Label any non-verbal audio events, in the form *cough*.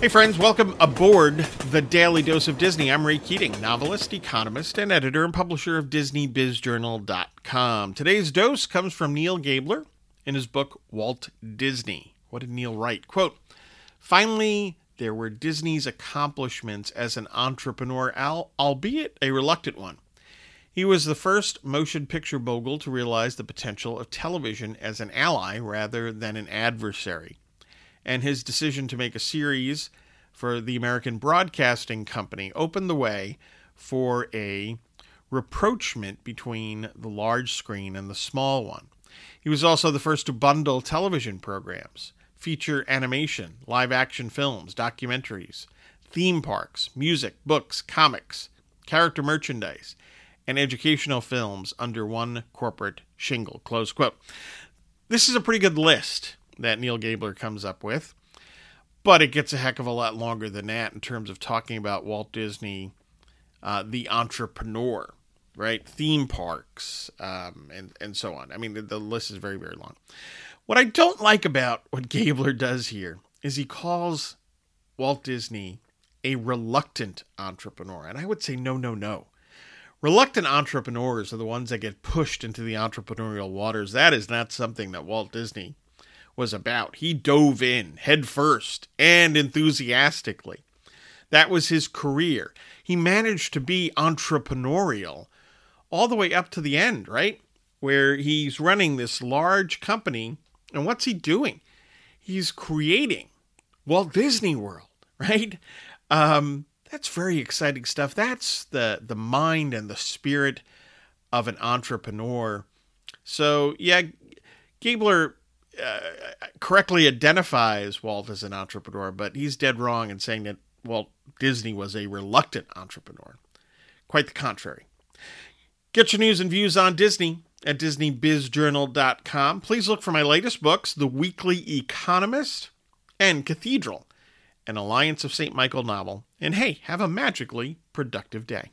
Hey, friends, welcome aboard the Daily Dose of Disney. I'm Ray Keating, novelist, economist, and editor and publisher of DisneyBizJournal.com. Today's dose comes from Neil Gabler in his book Walt Disney. What did Neil write? Quote Finally, there were Disney's accomplishments as an entrepreneur, albeit a reluctant one. He was the first motion picture mogul to realize the potential of television as an ally rather than an adversary and his decision to make a series for the American Broadcasting Company opened the way for a rapprochement between the large screen and the small one. He was also the first to bundle television programs, feature animation, live action films, documentaries, theme parks, music, books, comics, character merchandise, and educational films under one corporate shingle. Close quote. This is a pretty good list that Neil Gabler comes up with. But it gets a heck of a lot longer than that in terms of talking about Walt Disney, uh, the entrepreneur, right? Theme parks, um, and, and so on. I mean, the, the list is very, very long. What I don't like about what *laughs* Gabler does here is he calls Walt Disney a reluctant entrepreneur. And I would say, no, no, no. Reluctant entrepreneurs are the ones that get pushed into the entrepreneurial waters. That is not something that Walt Disney was about. He dove in headfirst and enthusiastically. That was his career. He managed to be entrepreneurial all the way up to the end, right? Where he's running this large company. And what's he doing? He's creating Walt Disney World, *laughs* right? Um, that's very exciting stuff. That's the the mind and the spirit of an entrepreneur. So yeah, Gabler uh, correctly identifies Walt as an entrepreneur, but he's dead wrong in saying that Walt Disney was a reluctant entrepreneur. Quite the contrary. Get your news and views on Disney at DisneyBizJournal.com. Please look for my latest books, The Weekly Economist and Cathedral, an Alliance of St. Michael novel. And hey, have a magically productive day.